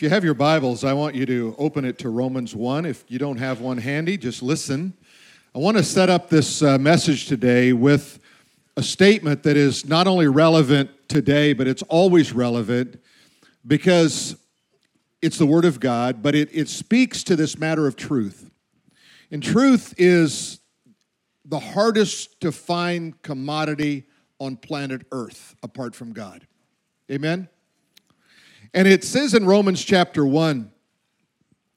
If you have your Bibles, I want you to open it to Romans 1. If you don't have one handy, just listen. I want to set up this uh, message today with a statement that is not only relevant today, but it's always relevant because it's the Word of God, but it, it speaks to this matter of truth. And truth is the hardest to find commodity on planet Earth apart from God. Amen? And it says in Romans chapter 1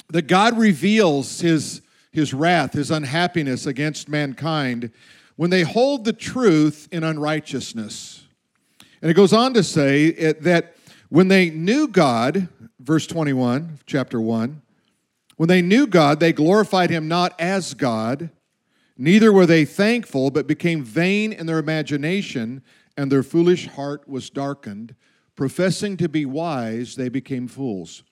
that God reveals his, his wrath, his unhappiness against mankind when they hold the truth in unrighteousness. And it goes on to say it, that when they knew God, verse 21, chapter 1, when they knew God, they glorified him not as God, neither were they thankful, but became vain in their imagination, and their foolish heart was darkened. Professing to be wise, they became fools.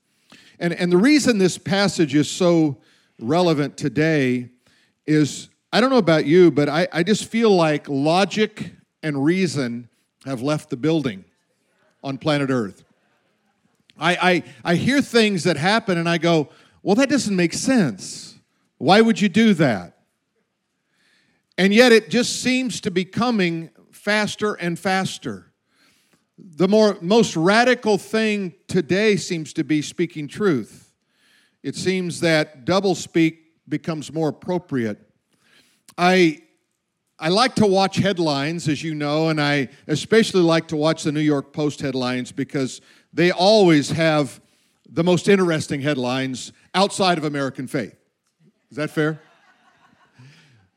And, and the reason this passage is so relevant today is I don't know about you, but I, I just feel like logic and reason have left the building on planet Earth. I, I, I hear things that happen and I go, well, that doesn't make sense. Why would you do that? And yet it just seems to be coming faster and faster the more most radical thing today seems to be speaking truth. It seems that doublespeak becomes more appropriate. I I like to watch headlines, as you know, and I especially like to watch the New York Post headlines because they always have the most interesting headlines outside of American faith. Is that fair?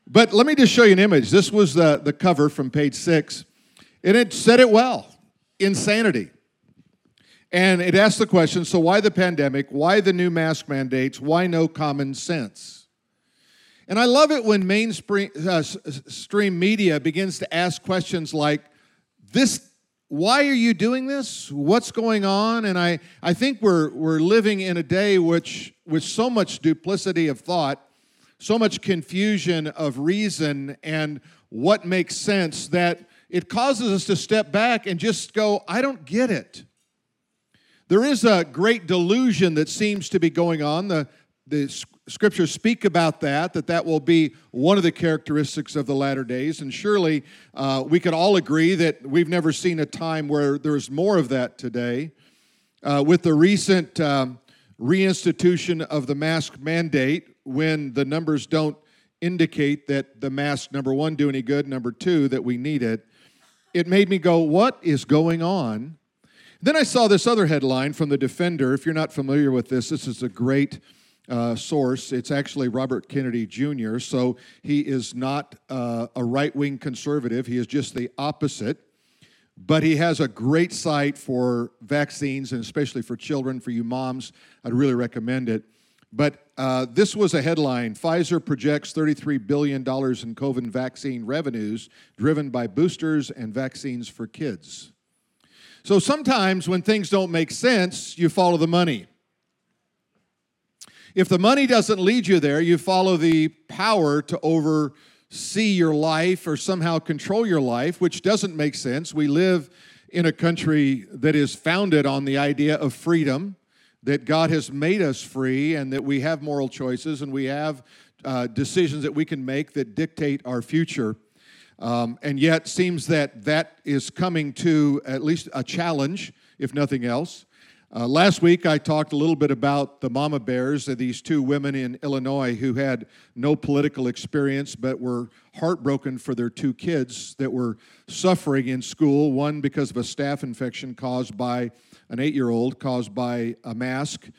But let me just show you an image. This was the, the cover from page six, and it said it well insanity. And it asks the question so, why the pandemic? Why the new mask mandates? Why no common sense? And I love it when mainstream uh, media begins to ask questions like, this, why are you doing this? What's going on? And I, I think we're, we're living in a day which, with so much duplicity of thought, so much confusion of reason and what makes sense that it causes us to step back and just go, I don't get it. There is a great delusion that seems to be going on. The, the scriptures speak about that, that that will be one of the characteristics of the latter days. And surely uh, we could all agree that we've never seen a time where there's more of that today. Uh, with the recent um, reinstitution of the mask mandate, when the numbers don't indicate that the mask, number one, do any good, number two, that we need it, it made me go, What is going on? Then I saw this other headline from the Defender. If you're not familiar with this, this is a great uh, source. It's actually Robert Kennedy Jr., so he is not uh, a right wing conservative. He is just the opposite. But he has a great site for vaccines, and especially for children, for you moms. I'd really recommend it. But uh, this was a headline Pfizer projects $33 billion in COVID vaccine revenues driven by boosters and vaccines for kids. So sometimes when things don't make sense, you follow the money. If the money doesn't lead you there, you follow the power to oversee your life or somehow control your life, which doesn't make sense. We live in a country that is founded on the idea of freedom that God has made us free and that we have moral choices and we have uh, decisions that we can make that dictate our future. Um, and yet, seems that that is coming to at least a challenge, if nothing else. Uh, last week, I talked a little bit about the mama bears, these two women in Illinois who had no political experience but were heartbroken for their two kids that were suffering in school, one because of a staph infection caused by an eight year old caused by a mask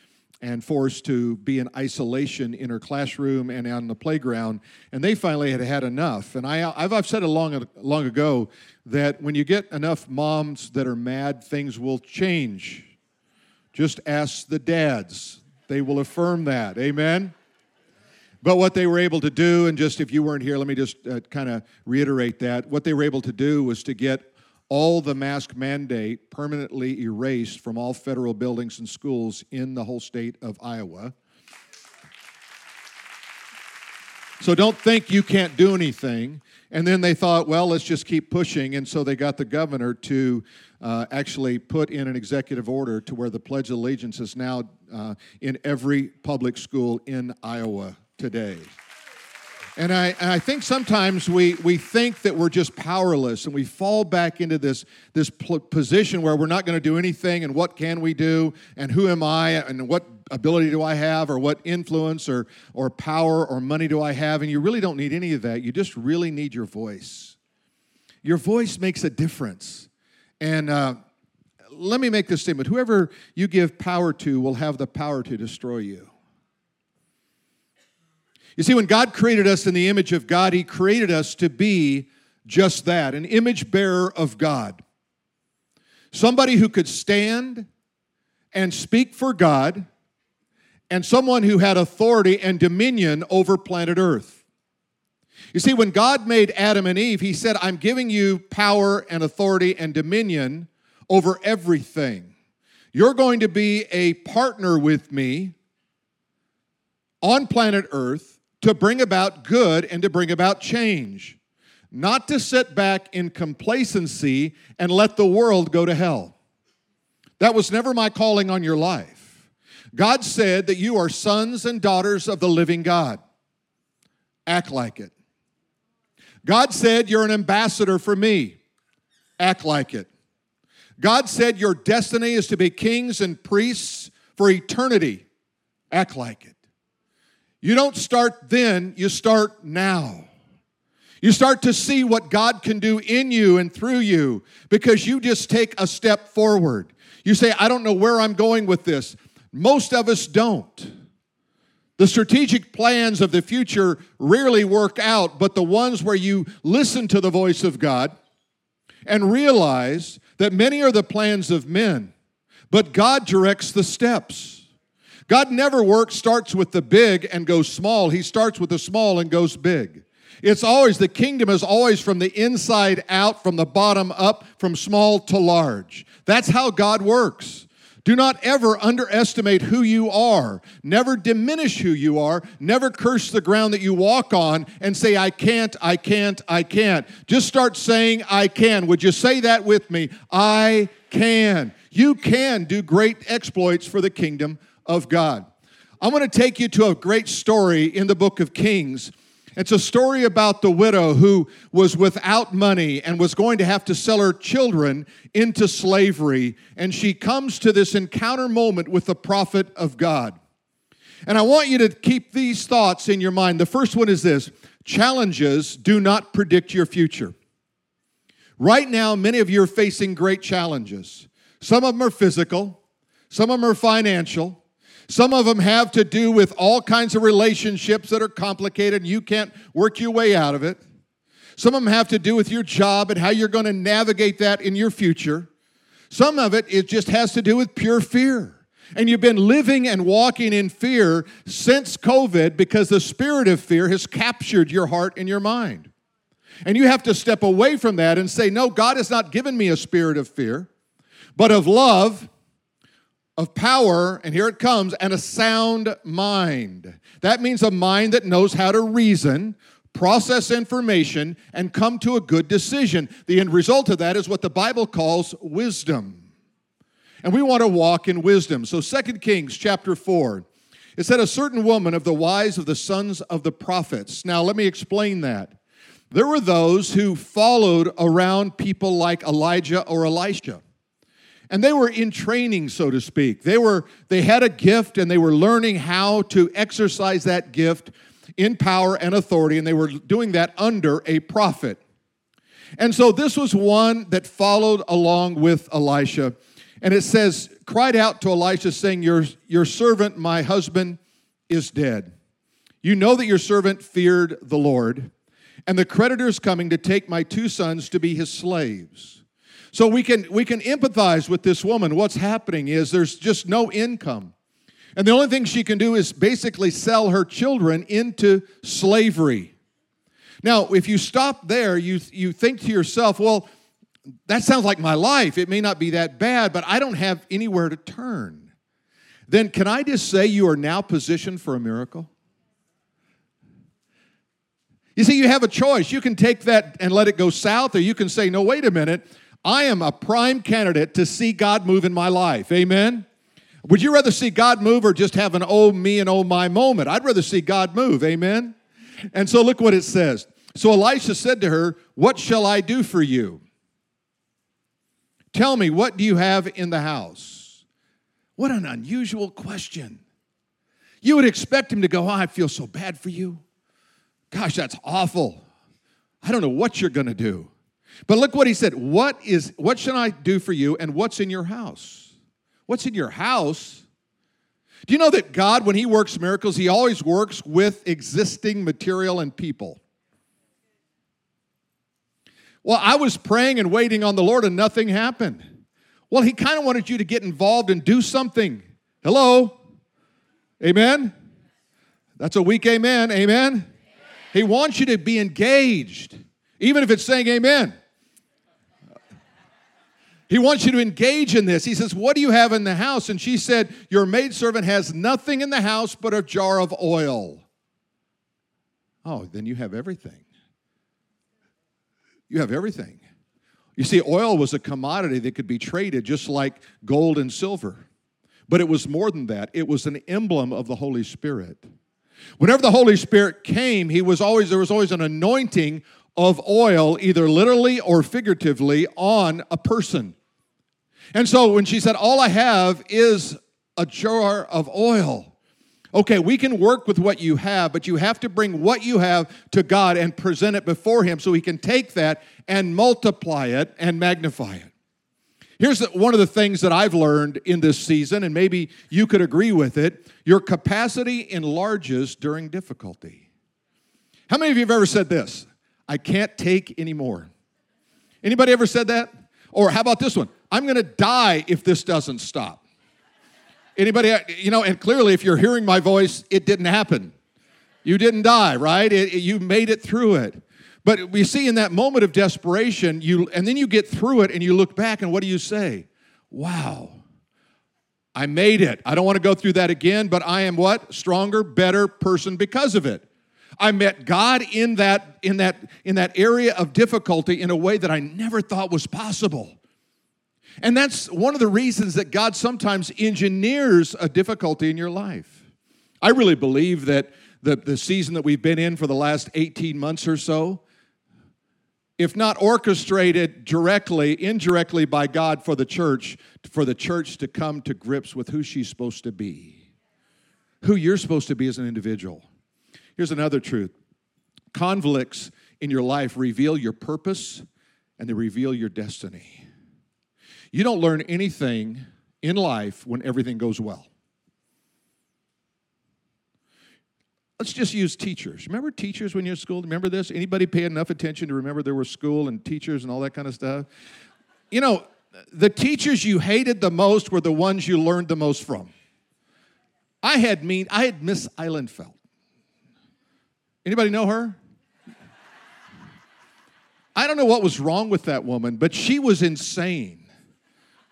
and forced to be in isolation in her classroom and on the playground. And they finally had had enough. And I, I've, I've said it long, long ago that when you get enough moms that are mad, things will change. Just ask the dads, they will affirm that. Amen? But what they were able to do, and just if you weren't here, let me just uh, kind of reiterate that. What they were able to do was to get all the mask mandate permanently erased from all federal buildings and schools in the whole state of Iowa. So don't think you can't do anything. And then they thought, well, let's just keep pushing. And so they got the governor to uh, actually put in an executive order to where the Pledge of Allegiance is now uh, in every public school in Iowa today. And I, and I think sometimes we, we think that we're just powerless and we fall back into this, this position where we're not going to do anything and what can we do and who am I and what ability do I have or what influence or, or power or money do I have. And you really don't need any of that. You just really need your voice. Your voice makes a difference. And uh, let me make this statement whoever you give power to will have the power to destroy you. You see, when God created us in the image of God, He created us to be just that an image bearer of God. Somebody who could stand and speak for God, and someone who had authority and dominion over planet Earth. You see, when God made Adam and Eve, He said, I'm giving you power and authority and dominion over everything. You're going to be a partner with me on planet Earth to bring about good and to bring about change, not to sit back in complacency and let the world go to hell. That was never my calling on your life. God said that you are sons and daughters of the living God. Act like it. God said you're an ambassador for me. Act like it. God said your destiny is to be kings and priests for eternity. Act like it. You don't start then, you start now. You start to see what God can do in you and through you because you just take a step forward. You say, I don't know where I'm going with this. Most of us don't. The strategic plans of the future rarely work out, but the ones where you listen to the voice of God and realize that many are the plans of men, but God directs the steps. God never works, starts with the big and goes small. He starts with the small and goes big. It's always, the kingdom is always from the inside out, from the bottom up, from small to large. That's how God works. Do not ever underestimate who you are. Never diminish who you are. Never curse the ground that you walk on and say, I can't, I can't, I can't. Just start saying, I can. Would you say that with me? I can. You can do great exploits for the kingdom of God. I want to take you to a great story in the book of Kings. It's a story about the widow who was without money and was going to have to sell her children into slavery. And she comes to this encounter moment with the prophet of God. And I want you to keep these thoughts in your mind. The first one is this challenges do not predict your future. Right now, many of you are facing great challenges. Some of them are physical, some of them are financial, some of them have to do with all kinds of relationships that are complicated and you can't work your way out of it. Some of them have to do with your job and how you're going to navigate that in your future. Some of it, it just has to do with pure fear. And you've been living and walking in fear since COVID because the spirit of fear has captured your heart and your mind. And you have to step away from that and say, No, God has not given me a spirit of fear, but of love of power, and here it comes, and a sound mind. That means a mind that knows how to reason, process information, and come to a good decision. The end result of that is what the Bible calls wisdom. And we want to walk in wisdom. So Second Kings chapter 4. It said, A certain woman of the wise of the sons of the prophets. Now, let me explain that. There were those who followed around people like Elijah or Elisha and they were in training so to speak. They were they had a gift and they were learning how to exercise that gift in power and authority and they were doing that under a prophet. And so this was one that followed along with elisha. And it says cried out to elisha saying your, your servant my husband is dead. You know that your servant feared the lord and the creditor is coming to take my two sons to be his slaves so we can we can empathize with this woman. What's happening is there's just no income. And the only thing she can do is basically sell her children into slavery. Now, if you stop there, you, you think to yourself, well, that sounds like my life. It may not be that bad, but I don't have anywhere to turn. Then, can I just say you are now positioned for a miracle? You see, you have a choice. You can take that and let it go south, or you can say, no, wait a minute. I am a prime candidate to see God move in my life. Amen? Would you rather see God move or just have an oh me and oh my moment? I'd rather see God move. Amen? And so look what it says. So Elisha said to her, What shall I do for you? Tell me, what do you have in the house? What an unusual question. You would expect him to go, oh, I feel so bad for you. Gosh, that's awful. I don't know what you're going to do. But look what he said. What is what should I do for you and what's in your house? What's in your house? Do you know that God when he works miracles, he always works with existing material and people? Well, I was praying and waiting on the Lord and nothing happened. Well, he kind of wanted you to get involved and do something. Hello? Amen? That's a weak amen. Amen? He wants you to be engaged, even if it's saying amen. He wants you to engage in this. He says, What do you have in the house? And she said, Your maidservant has nothing in the house but a jar of oil. Oh, then you have everything. You have everything. You see, oil was a commodity that could be traded just like gold and silver. But it was more than that, it was an emblem of the Holy Spirit. Whenever the Holy Spirit came, he was always there was always an anointing of oil, either literally or figuratively, on a person. And so when she said, All I have is a jar of oil, Okay, we can work with what you have, but you have to bring what you have to God and present it before Him so He can take that and multiply it and magnify it. Here's one of the things that I've learned in this season, and maybe you could agree with it your capacity enlarges during difficulty. How many of you have ever said this? I can't take anymore. Anybody ever said that? Or how about this one? I'm going to die if this doesn't stop. Anybody, you know, and clearly if you're hearing my voice, it didn't happen. You didn't die, right? It, it, you made it through it. But we see in that moment of desperation, you and then you get through it and you look back and what do you say? Wow. I made it. I don't want to go through that again, but I am what? Stronger, better person because of it. I met God in that in that in that area of difficulty in a way that I never thought was possible. And that's one of the reasons that God sometimes engineers a difficulty in your life. I really believe that the, the season that we've been in for the last 18 months or so, if not orchestrated directly, indirectly by God for the church, for the church to come to grips with who she's supposed to be, who you're supposed to be as an individual. Here's another truth conflicts in your life reveal your purpose and they reveal your destiny. You don't learn anything in life when everything goes well. Let's just use teachers. Remember teachers when you're in school? Remember this? Anybody pay enough attention to remember there was school and teachers and all that kind of stuff? You know, the teachers you hated the most were the ones you learned the most from. I had mean I had Miss Eilenfeld. Anybody know her? I don't know what was wrong with that woman, but she was insane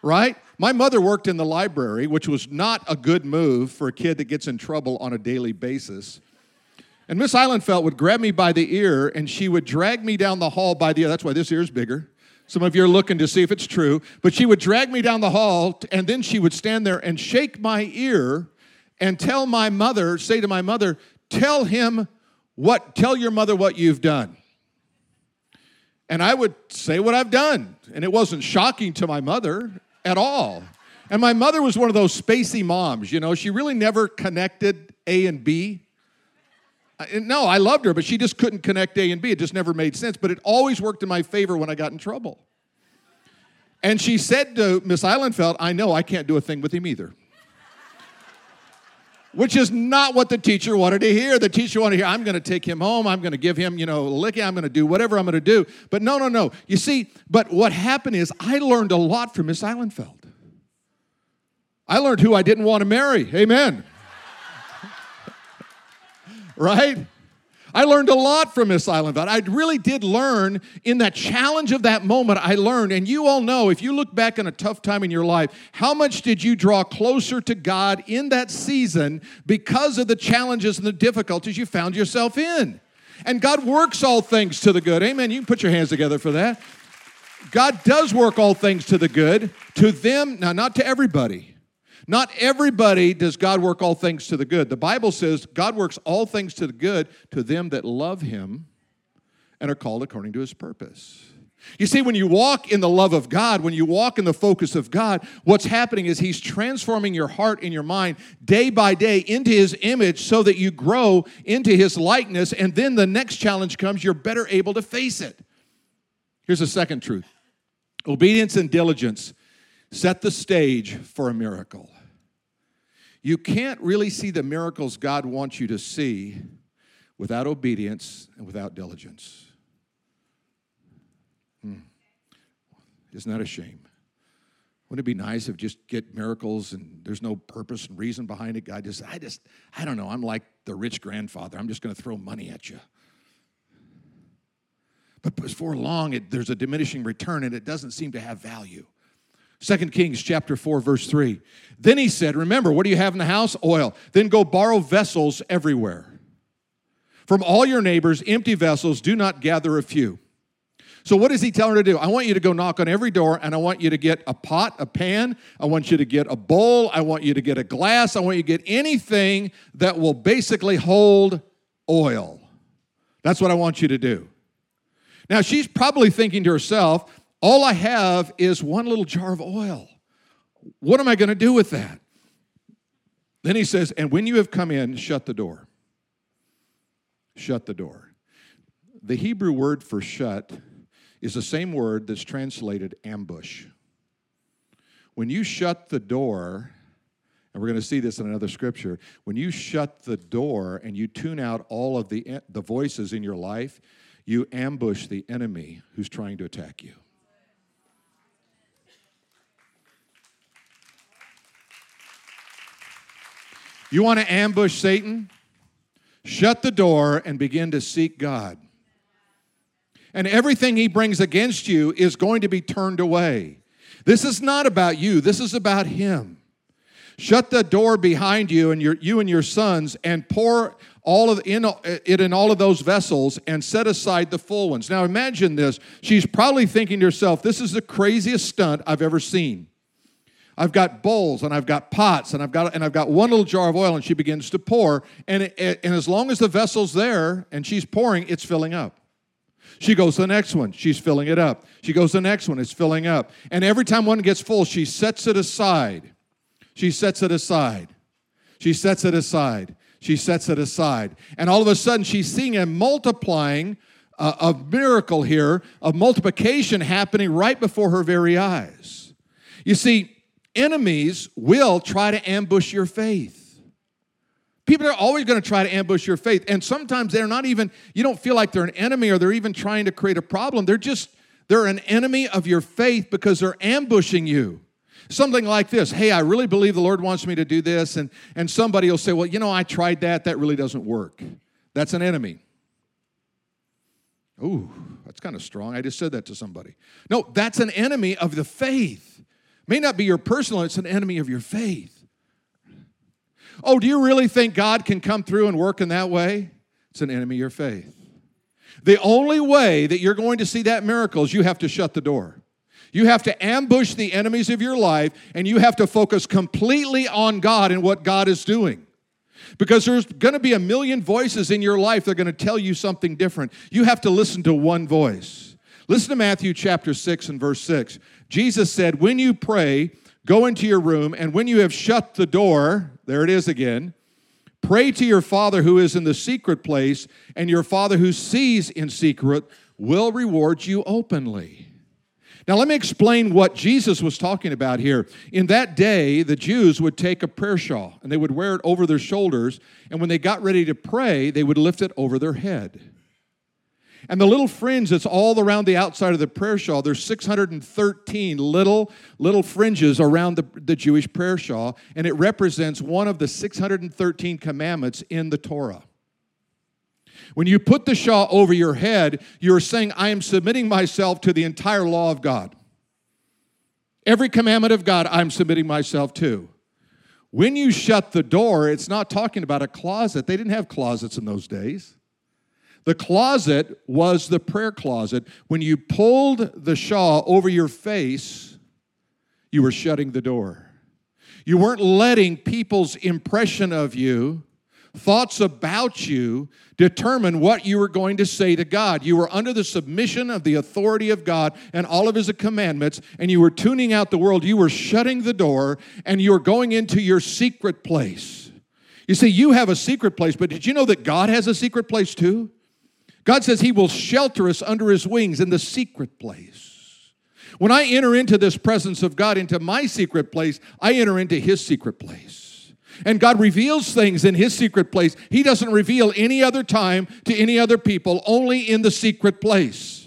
right? My mother worked in the library, which was not a good move for a kid that gets in trouble on a daily basis. And Miss Eilenfeld would grab me by the ear and she would drag me down the hall by the ear. That's why this ear's bigger. Some of you are looking to see if it's true. But she would drag me down the hall and then she would stand there and shake my ear and tell my mother, say to my mother, tell him what, tell your mother what you've done. And I would say what I've done. And it wasn't shocking to my mother at all. And my mother was one of those spacey moms, you know, she really never connected A and B. No, I loved her, but she just couldn't connect A and B. It just never made sense, but it always worked in my favor when I got in trouble. And she said to Miss Eilenfeld, I know I can't do a thing with him either. Which is not what the teacher wanted to hear. The teacher wanted to hear, I'm going to take him home. I'm going to give him, you know, a licking. I'm going to do whatever I'm going to do. But no, no, no. You see, but what happened is I learned a lot from Miss Eilenfeld. I learned who I didn't want to marry. Amen. right? I learned a lot from Miss Eilenfeld. I really did learn in that challenge of that moment. I learned, and you all know if you look back on a tough time in your life, how much did you draw closer to God in that season because of the challenges and the difficulties you found yourself in? And God works all things to the good. Amen. You can put your hands together for that. God does work all things to the good, to them, now not to everybody. Not everybody does God work all things to the good. The Bible says God works all things to the good to them that love him and are called according to his purpose. You see, when you walk in the love of God, when you walk in the focus of God, what's happening is He's transforming your heart and your mind day by day into His image so that you grow into His likeness. And then the next challenge comes, you're better able to face it. Here's the second truth obedience and diligence set the stage for a miracle. You can't really see the miracles God wants you to see without obedience and without diligence. Hmm. Isn't that a shame? Wouldn't it be nice if just get miracles and there's no purpose and reason behind it? God just, I just, I don't know. I'm like the rich grandfather. I'm just going to throw money at you. But before long, it, there's a diminishing return and it doesn't seem to have value. 2 Kings chapter 4 verse 3. Then he said, remember, what do you have in the house? Oil. Then go borrow vessels everywhere. From all your neighbors, empty vessels, do not gather a few. So, what does he tell her to do? I want you to go knock on every door and I want you to get a pot, a pan. I want you to get a bowl. I want you to get a glass. I want you to get anything that will basically hold oil. That's what I want you to do. Now, she's probably thinking to herself, all I have is one little jar of oil. What am I going to do with that? Then he says, And when you have come in, shut the door. Shut the door. The Hebrew word for shut is the same word that's translated ambush. When you shut the door, and we're going to see this in another scripture, when you shut the door and you tune out all of the, the voices in your life, you ambush the enemy who's trying to attack you. You want to ambush Satan? Shut the door and begin to seek God. And everything he brings against you is going to be turned away. This is not about you, this is about him. Shut the door behind you and your, you and your sons and pour all of in, it in all of those vessels and set aside the full ones. Now imagine this. She's probably thinking to herself, this is the craziest stunt I've ever seen. I've got bowls and I've got pots and I've got and I've got one little jar of oil and she begins to pour and it, and as long as the vessel's there and she's pouring it's filling up. She goes to the next one, she's filling it up. She goes to the next one, it's filling up. And every time one gets full, she sets it aside. She sets it aside. She sets it aside. She sets it aside. And all of a sudden she's seeing a multiplying uh, of miracle here, of multiplication happening right before her very eyes. You see, enemies will try to ambush your faith. People are always going to try to ambush your faith. And sometimes they're not even, you don't feel like they're an enemy or they're even trying to create a problem. They're just, they're an enemy of your faith because they're ambushing you. Something like this Hey, I really believe the Lord wants me to do this. And, and somebody will say, Well, you know, I tried that. That really doesn't work. That's an enemy. Ooh, that's kind of strong. I just said that to somebody. No, that's an enemy of the faith. May not be your personal, it's an enemy of your faith. Oh, do you really think God can come through and work in that way? It's an enemy of your faith. The only way that you're going to see that miracle is you have to shut the door. You have to ambush the enemies of your life and you have to focus completely on God and what God is doing. Because there's going to be a million voices in your life that are going to tell you something different. You have to listen to one voice. Listen to Matthew chapter 6 and verse 6. Jesus said, When you pray, go into your room, and when you have shut the door, there it is again, pray to your Father who is in the secret place, and your Father who sees in secret will reward you openly. Now, let me explain what Jesus was talking about here. In that day, the Jews would take a prayer shawl and they would wear it over their shoulders, and when they got ready to pray, they would lift it over their head. And the little fringe that's all around the outside of the prayer shawl, there's 613 little, little fringes around the, the Jewish prayer shawl, and it represents one of the 613 commandments in the Torah. When you put the shawl over your head, you're saying, I am submitting myself to the entire law of God. Every commandment of God, I'm submitting myself to. When you shut the door, it's not talking about a closet. They didn't have closets in those days. The closet was the prayer closet. When you pulled the shawl over your face, you were shutting the door. You weren't letting people's impression of you, thoughts about you, determine what you were going to say to God. You were under the submission of the authority of God and all of His commandments, and you were tuning out the world. You were shutting the door, and you were going into your secret place. You see, you have a secret place, but did you know that God has a secret place too? God says He will shelter us under His wings in the secret place. When I enter into this presence of God, into my secret place, I enter into His secret place. And God reveals things in His secret place. He doesn't reveal any other time to any other people, only in the secret place.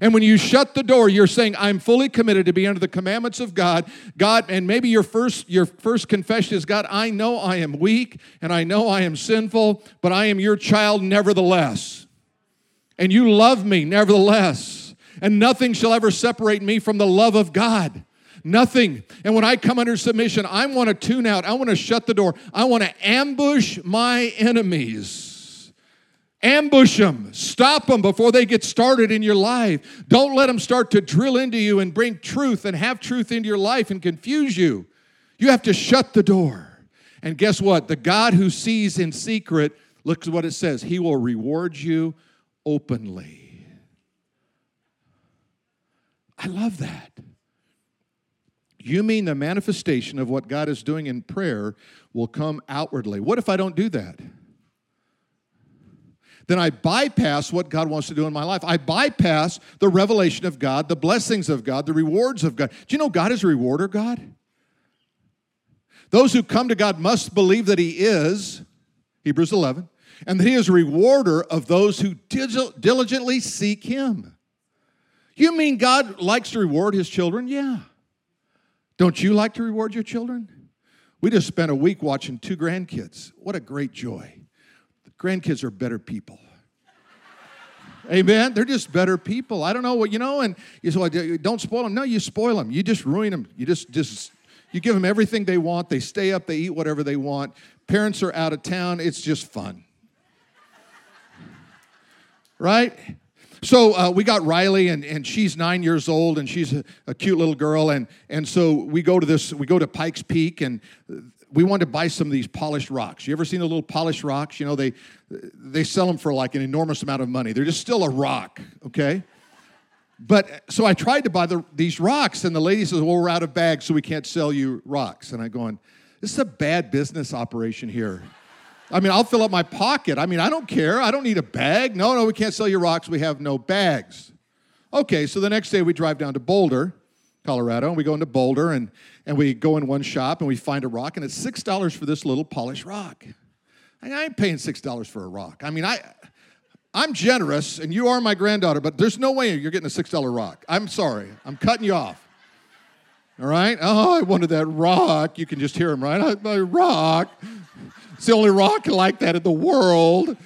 And when you shut the door, you're saying, I'm fully committed to be under the commandments of God. God, and maybe your first, your first confession is, God, I know I am weak and I know I am sinful, but I am your child nevertheless. And you love me nevertheless and nothing shall ever separate me from the love of God. Nothing. And when I come under submission, I want to tune out. I want to shut the door. I want to ambush my enemies. Ambush them. Stop them before they get started in your life. Don't let them start to drill into you and bring truth and have truth into your life and confuse you. You have to shut the door. And guess what? The God who sees in secret, look at what it says He will reward you openly. I love that. You mean the manifestation of what God is doing in prayer will come outwardly. What if I don't do that? Then I bypass what God wants to do in my life. I bypass the revelation of God, the blessings of God, the rewards of God. Do you know God is a rewarder God? Those who come to God must believe that He is, Hebrews 11, and that He is a rewarder of those who diligently seek Him. You mean God likes to reward his children? Yeah. Don't you like to reward your children? We just spent a week watching two grandkids. What a great joy. The grandkids are better people. Amen. They're just better people. I don't know what you know, and you say, well, don't spoil them. No, you spoil them. You just ruin them. You just just you give them everything they want. They stay up. They eat whatever they want. Parents are out of town. It's just fun, right? So uh, we got Riley, and, and she's nine years old, and she's a, a, cute little girl. And, and so we go to this, we go to Pikes Peak, and we wanted to buy some of these polished rocks. You ever seen the little polished rocks? You know, they, they sell them for like an enormous amount of money. They're just still a rock, okay? But so I tried to buy the, these rocks, and the lady says, Well, we're out of bags, so we can't sell you rocks. And I'm going, This is a bad business operation here. I mean, I'll fill up my pocket. I mean, I don't care. I don't need a bag. No, no, we can't sell you rocks. We have no bags. Okay, so the next day we drive down to Boulder, Colorado, and we go into Boulder and, and we go in one shop and we find a rock, and it's $6 for this little polished rock. I ain't paying $6 for a rock. I mean, I, I'm generous, and you are my granddaughter, but there's no way you're getting a $6 rock. I'm sorry. I'm cutting you off. All right? Oh, I wanted that rock. You can just hear him, right? My rock. It's the only rock like that in the world.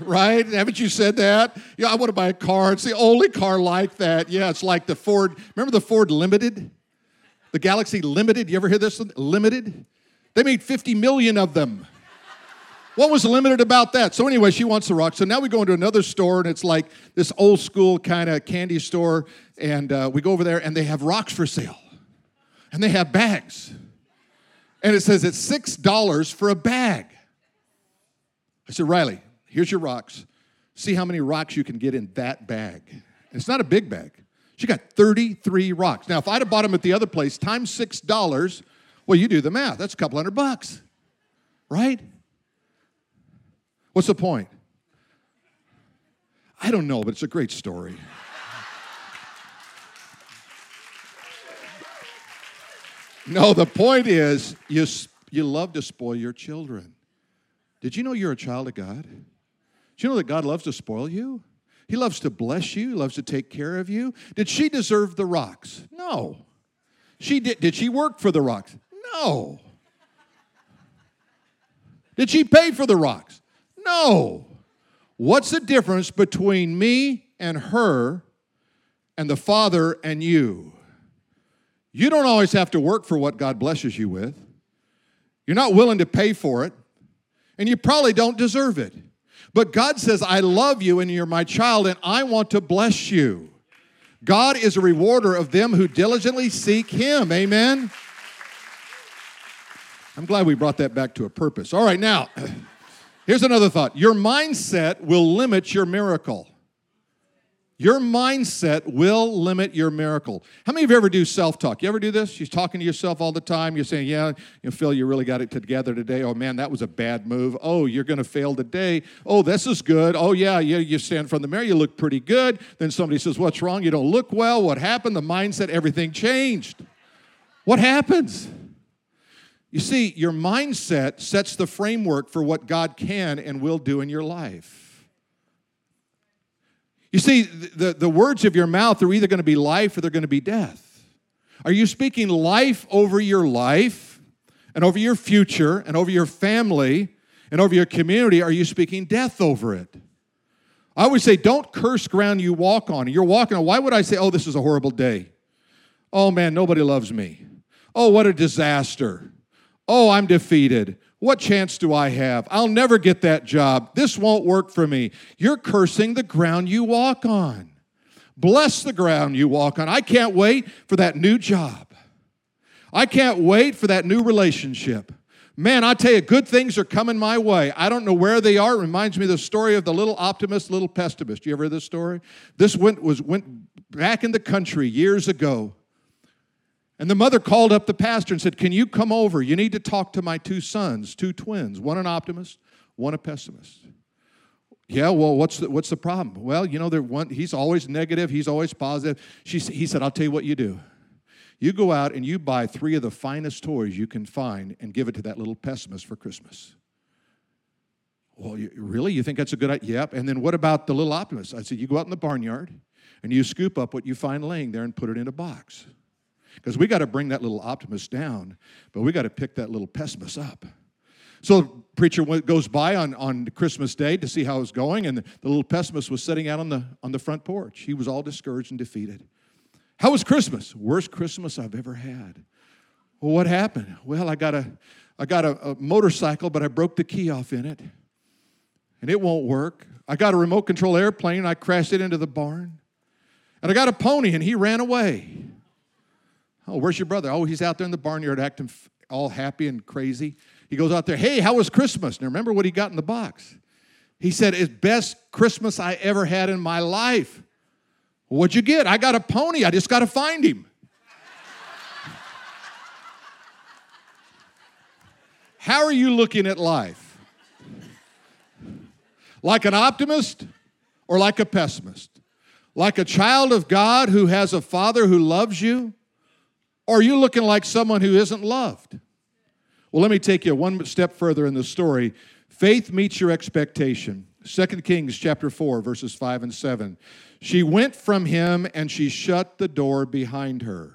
Right? Haven't you said that? Yeah, I want to buy a car. It's the only car like that. Yeah, it's like the Ford. Remember the Ford Limited? The Galaxie Limited. You ever hear this? Limited? They made 50 million of them. What was limited about that? So, anyway, she wants the rock. So now we go into another store, and it's like this old school kind of candy store. And uh, we go over there, and they have rocks for sale, and they have bags and it says it's $6 for a bag. I said, Riley, here's your rocks. See how many rocks you can get in that bag. And it's not a big bag. She got 33 rocks. Now, if I'd have bought them at the other place, times $6, well, you do the math. That's a couple hundred bucks, right? What's the point? I don't know, but it's a great story. No, the point is you, you love to spoil your children. Did you know you're a child of God? Did you know that God loves to spoil you? He loves to bless you, he loves to take care of you. Did she deserve the rocks? No. She did, did she work for the rocks? No. Did she pay for the rocks? No. What's the difference between me and her and the Father and you? You don't always have to work for what God blesses you with. You're not willing to pay for it, and you probably don't deserve it. But God says, I love you and you're my child, and I want to bless you. God is a rewarder of them who diligently seek Him. Amen. I'm glad we brought that back to a purpose. All right, now, here's another thought your mindset will limit your miracle. Your mindset will limit your miracle. How many of you ever do self talk? You ever do this? You're talking to yourself all the time. You're saying, Yeah, you Phil, you really got it together today. Oh, man, that was a bad move. Oh, you're going to fail today. Oh, this is good. Oh, yeah, you, you stand from the mirror. You look pretty good. Then somebody says, What's wrong? You don't look well. What happened? The mindset, everything changed. What happens? You see, your mindset sets the framework for what God can and will do in your life. You see, the, the words of your mouth are either going to be life or they're going to be death. Are you speaking life over your life and over your future and over your family and over your community? Are you speaking death over it? I always say, don't curse ground you walk on. You're walking on. Why would I say, oh, this is a horrible day? Oh, man, nobody loves me. Oh, what a disaster. Oh, I'm defeated. What chance do I have? I'll never get that job. This won't work for me. You're cursing the ground you walk on. Bless the ground you walk on. I can't wait for that new job. I can't wait for that new relationship. Man, I tell you, good things are coming my way. I don't know where they are. It reminds me of the story of the little optimist, little pessimist. You ever heard this story? This went was went back in the country years ago. And the mother called up the pastor and said, Can you come over? You need to talk to my two sons, two twins, one an optimist, one a pessimist. Yeah, well, what's the, what's the problem? Well, you know, one, he's always negative, he's always positive. She, he said, I'll tell you what you do. You go out and you buy three of the finest toys you can find and give it to that little pessimist for Christmas. Well, you, really? You think that's a good idea? Yep. And then what about the little optimist? I said, You go out in the barnyard and you scoop up what you find laying there and put it in a box. Because we got to bring that little optimist down, but we got to pick that little pessimist up. So the preacher goes by on, on Christmas Day to see how it's going, and the, the little pessimist was sitting out on the, on the front porch. He was all discouraged and defeated. How was Christmas? Worst Christmas I've ever had. Well, what happened? Well, I got a, I got a, a motorcycle, but I broke the key off in it, and it won't work. I got a remote control airplane, and I crashed it into the barn. And I got a pony, and he ran away. Oh, where's your brother? Oh, he's out there in the barnyard acting all happy and crazy. He goes out there, hey, how was Christmas? Now remember what he got in the box. He said, it's best Christmas I ever had in my life. what'd you get? I got a pony. I just got to find him. How are you looking at life? Like an optimist or like a pessimist? Like a child of God who has a father who loves you? Or are you looking like someone who isn't loved? Well, let me take you one step further in the story. Faith meets your expectation. 2 Kings chapter 4 verses 5 and 7. She went from him and she shut the door behind her.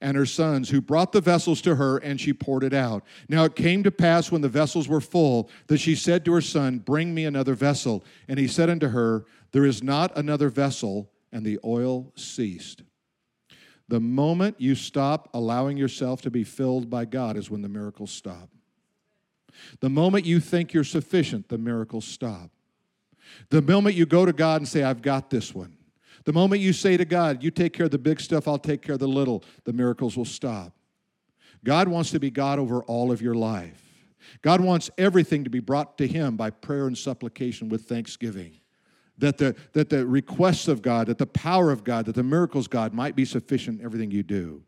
And her sons, who brought the vessels to her, and she poured it out. Now it came to pass when the vessels were full that she said to her son, Bring me another vessel. And he said unto her, There is not another vessel. And the oil ceased. The moment you stop allowing yourself to be filled by God is when the miracles stop. The moment you think you're sufficient, the miracles stop. The moment you go to God and say, I've got this one. The moment you say to God, You take care of the big stuff, I'll take care of the little, the miracles will stop. God wants to be God over all of your life. God wants everything to be brought to Him by prayer and supplication with thanksgiving that the, that the requests of God, that the power of God, that the miracles God might be sufficient in everything you do.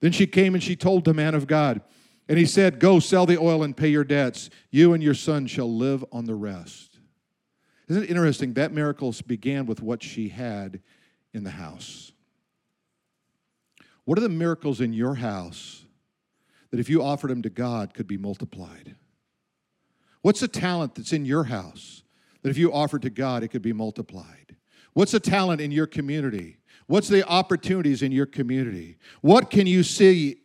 Then she came and she told the man of God, and he said, Go sell the oil and pay your debts. You and your son shall live on the rest. Isn't it interesting? That miracle began with what she had in the house. What are the miracles in your house that if you offered them to God could be multiplied? What's the talent that's in your house that if you offer to God, it could be multiplied? What's the talent in your community? What's the opportunities in your community? What can you see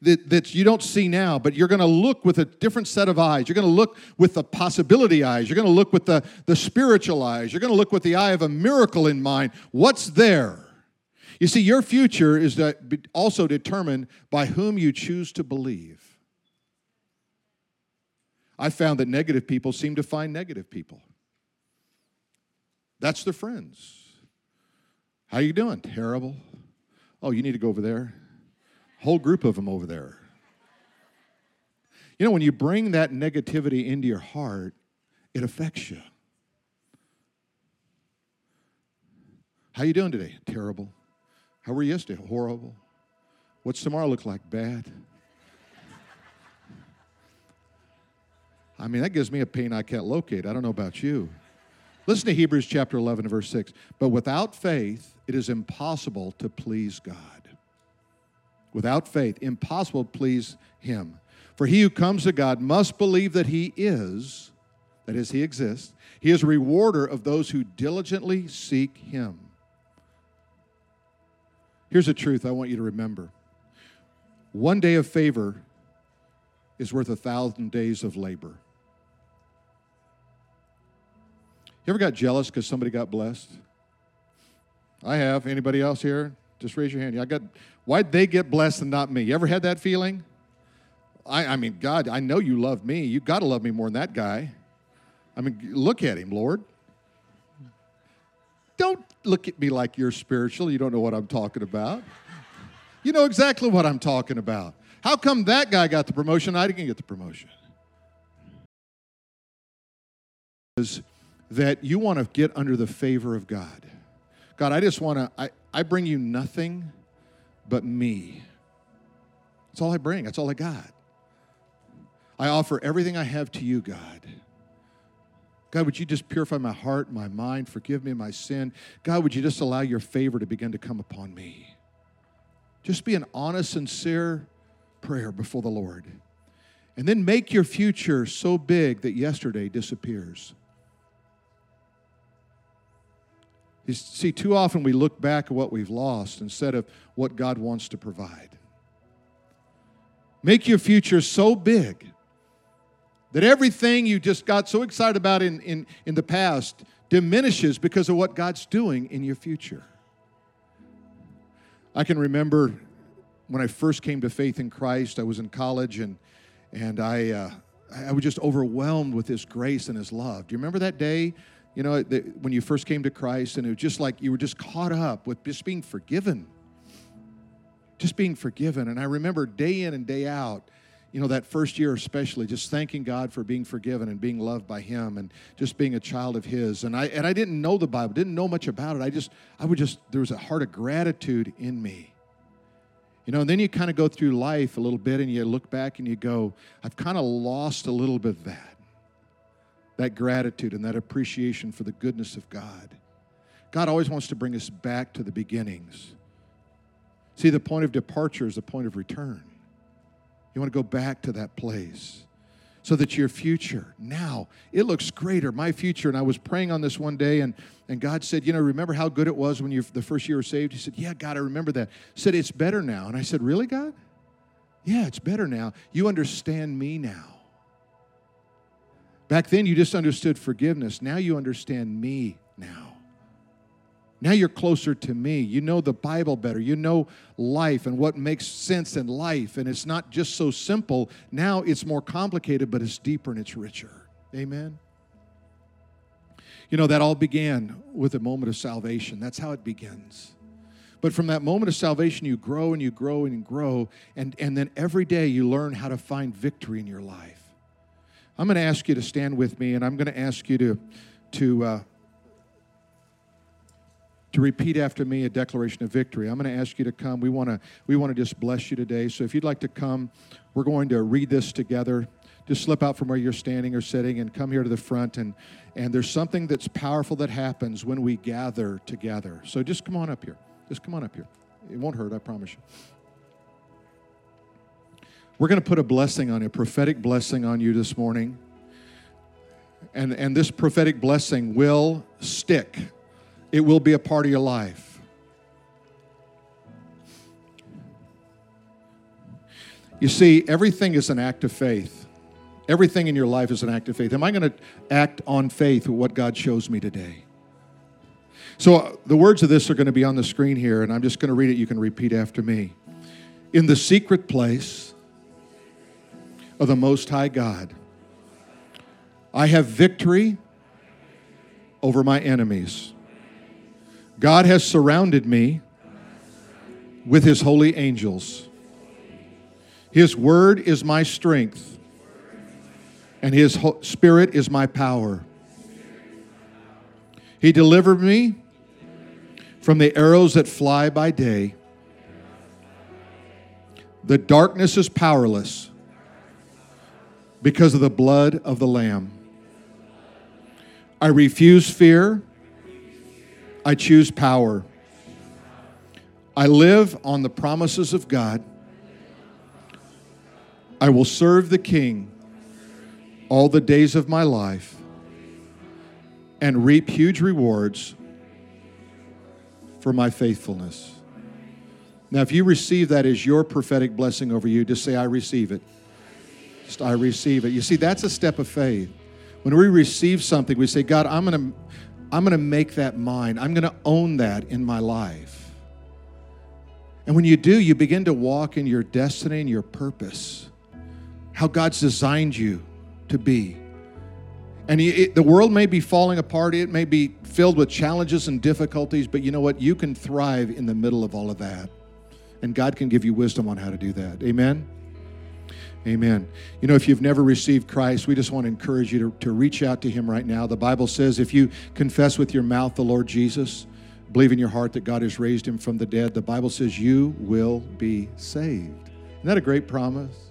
that, that you don't see now, but you're going to look with a different set of eyes? You're going to look with the possibility eyes. You're going to look with the, the spiritual eyes. You're going to look with the eye of a miracle in mind. What's there? You see, your future is also determined by whom you choose to believe. I found that negative people seem to find negative people. That's their friends. How you doing? Terrible. Oh, you need to go over there. Whole group of them over there. You know, when you bring that negativity into your heart, it affects you. How you doing today? Terrible. How were you yesterday? Horrible. What's tomorrow look like? Bad. I mean, that gives me a pain I can't locate. I don't know about you. Listen to Hebrews chapter 11, verse 6. But without faith, it is impossible to please God. Without faith, impossible to please Him. For he who comes to God must believe that He is, that is, He exists. He is a rewarder of those who diligently seek Him. Here's a truth I want you to remember one day of favor is worth a thousand days of labor. You ever got jealous because somebody got blessed? I have. Anybody else here? Just raise your hand. I got. Why'd they get blessed and not me? You ever had that feeling? I, I mean, God, I know you love me. You got to love me more than that guy. I mean, look at him, Lord. Don't look at me like you're spiritual. You don't know what I'm talking about. You know exactly what I'm talking about. How come that guy got the promotion? I didn't get the promotion. Is that you want to get under the favor of God. God, I just want to, I, I bring you nothing but me. That's all I bring. That's all I got. I offer everything I have to you, God. God, would you just purify my heart, my mind, forgive me my sin? God, would you just allow your favor to begin to come upon me? Just be an honest, sincere prayer before the Lord. And then make your future so big that yesterday disappears. You see, too often we look back at what we've lost instead of what God wants to provide. Make your future so big that everything you just got so excited about in, in, in the past diminishes because of what God's doing in your future. I can remember when I first came to faith in Christ, I was in college and, and I, uh, I was just overwhelmed with His grace and His love. Do you remember that day? You know, the, when you first came to Christ, and it was just like you were just caught up with just being forgiven. Just being forgiven. And I remember day in and day out, you know, that first year especially, just thanking God for being forgiven and being loved by Him and just being a child of His. And I and I didn't know the Bible, didn't know much about it. I just I would just there was a heart of gratitude in me. You know, and then you kind of go through life a little bit and you look back and you go, I've kind of lost a little bit of that. That gratitude and that appreciation for the goodness of God. God always wants to bring us back to the beginnings. See, the point of departure is the point of return. You want to go back to that place so that your future now it looks greater. My future and i was praying on this one day and, and god said you know remember how good it was when you the first year were saved? He said yeah god i remember that. He said it's better now. And i said really god? Yeah it's better now. You understand me now back then you just understood forgiveness now you understand me now now you're closer to me. You know the Bible better. You know life and what makes sense in life. And it's not just so simple. Now it's more complicated, but it's deeper and it's richer. Amen. You know, that all began with a moment of salvation. That's how it begins. But from that moment of salvation, you grow and you grow and you grow. And, and then every day you learn how to find victory in your life. I'm going to ask you to stand with me, and I'm going to ask you to, to uh, to repeat after me a declaration of victory. I'm going to ask you to come. We want to we want to just bless you today. So if you'd like to come, we're going to read this together. Just slip out from where you're standing or sitting and come here to the front and and there's something that's powerful that happens when we gather together. So just come on up here. Just come on up here. It won't hurt, I promise you. We're going to put a blessing on you, a prophetic blessing on you this morning. And, and this prophetic blessing will stick it will be a part of your life. You see, everything is an act of faith. Everything in your life is an act of faith. Am I going to act on faith with what God shows me today? So, uh, the words of this are going to be on the screen here, and I'm just going to read it. You can repeat after me. In the secret place of the Most High God, I have victory over my enemies. God has surrounded me with his holy angels. His word is my strength, and his spirit is my power. He delivered me from the arrows that fly by day. The darkness is powerless because of the blood of the Lamb. I refuse fear. I choose power. I live on the promises of God. I will serve the King all the days of my life and reap huge rewards for my faithfulness. Now, if you receive that as your prophetic blessing over you, just say, I receive it. Just, I receive it. You see, that's a step of faith. When we receive something, we say, God, I'm going to I'm going to make that mine. I'm going to own that in my life. And when you do, you begin to walk in your destiny and your purpose, how God's designed you to be. And it, the world may be falling apart, it may be filled with challenges and difficulties, but you know what? You can thrive in the middle of all of that. And God can give you wisdom on how to do that. Amen? Amen. You know, if you've never received Christ, we just want to encourage you to, to reach out to Him right now. The Bible says if you confess with your mouth the Lord Jesus, believe in your heart that God has raised Him from the dead, the Bible says you will be saved. Isn't that a great promise?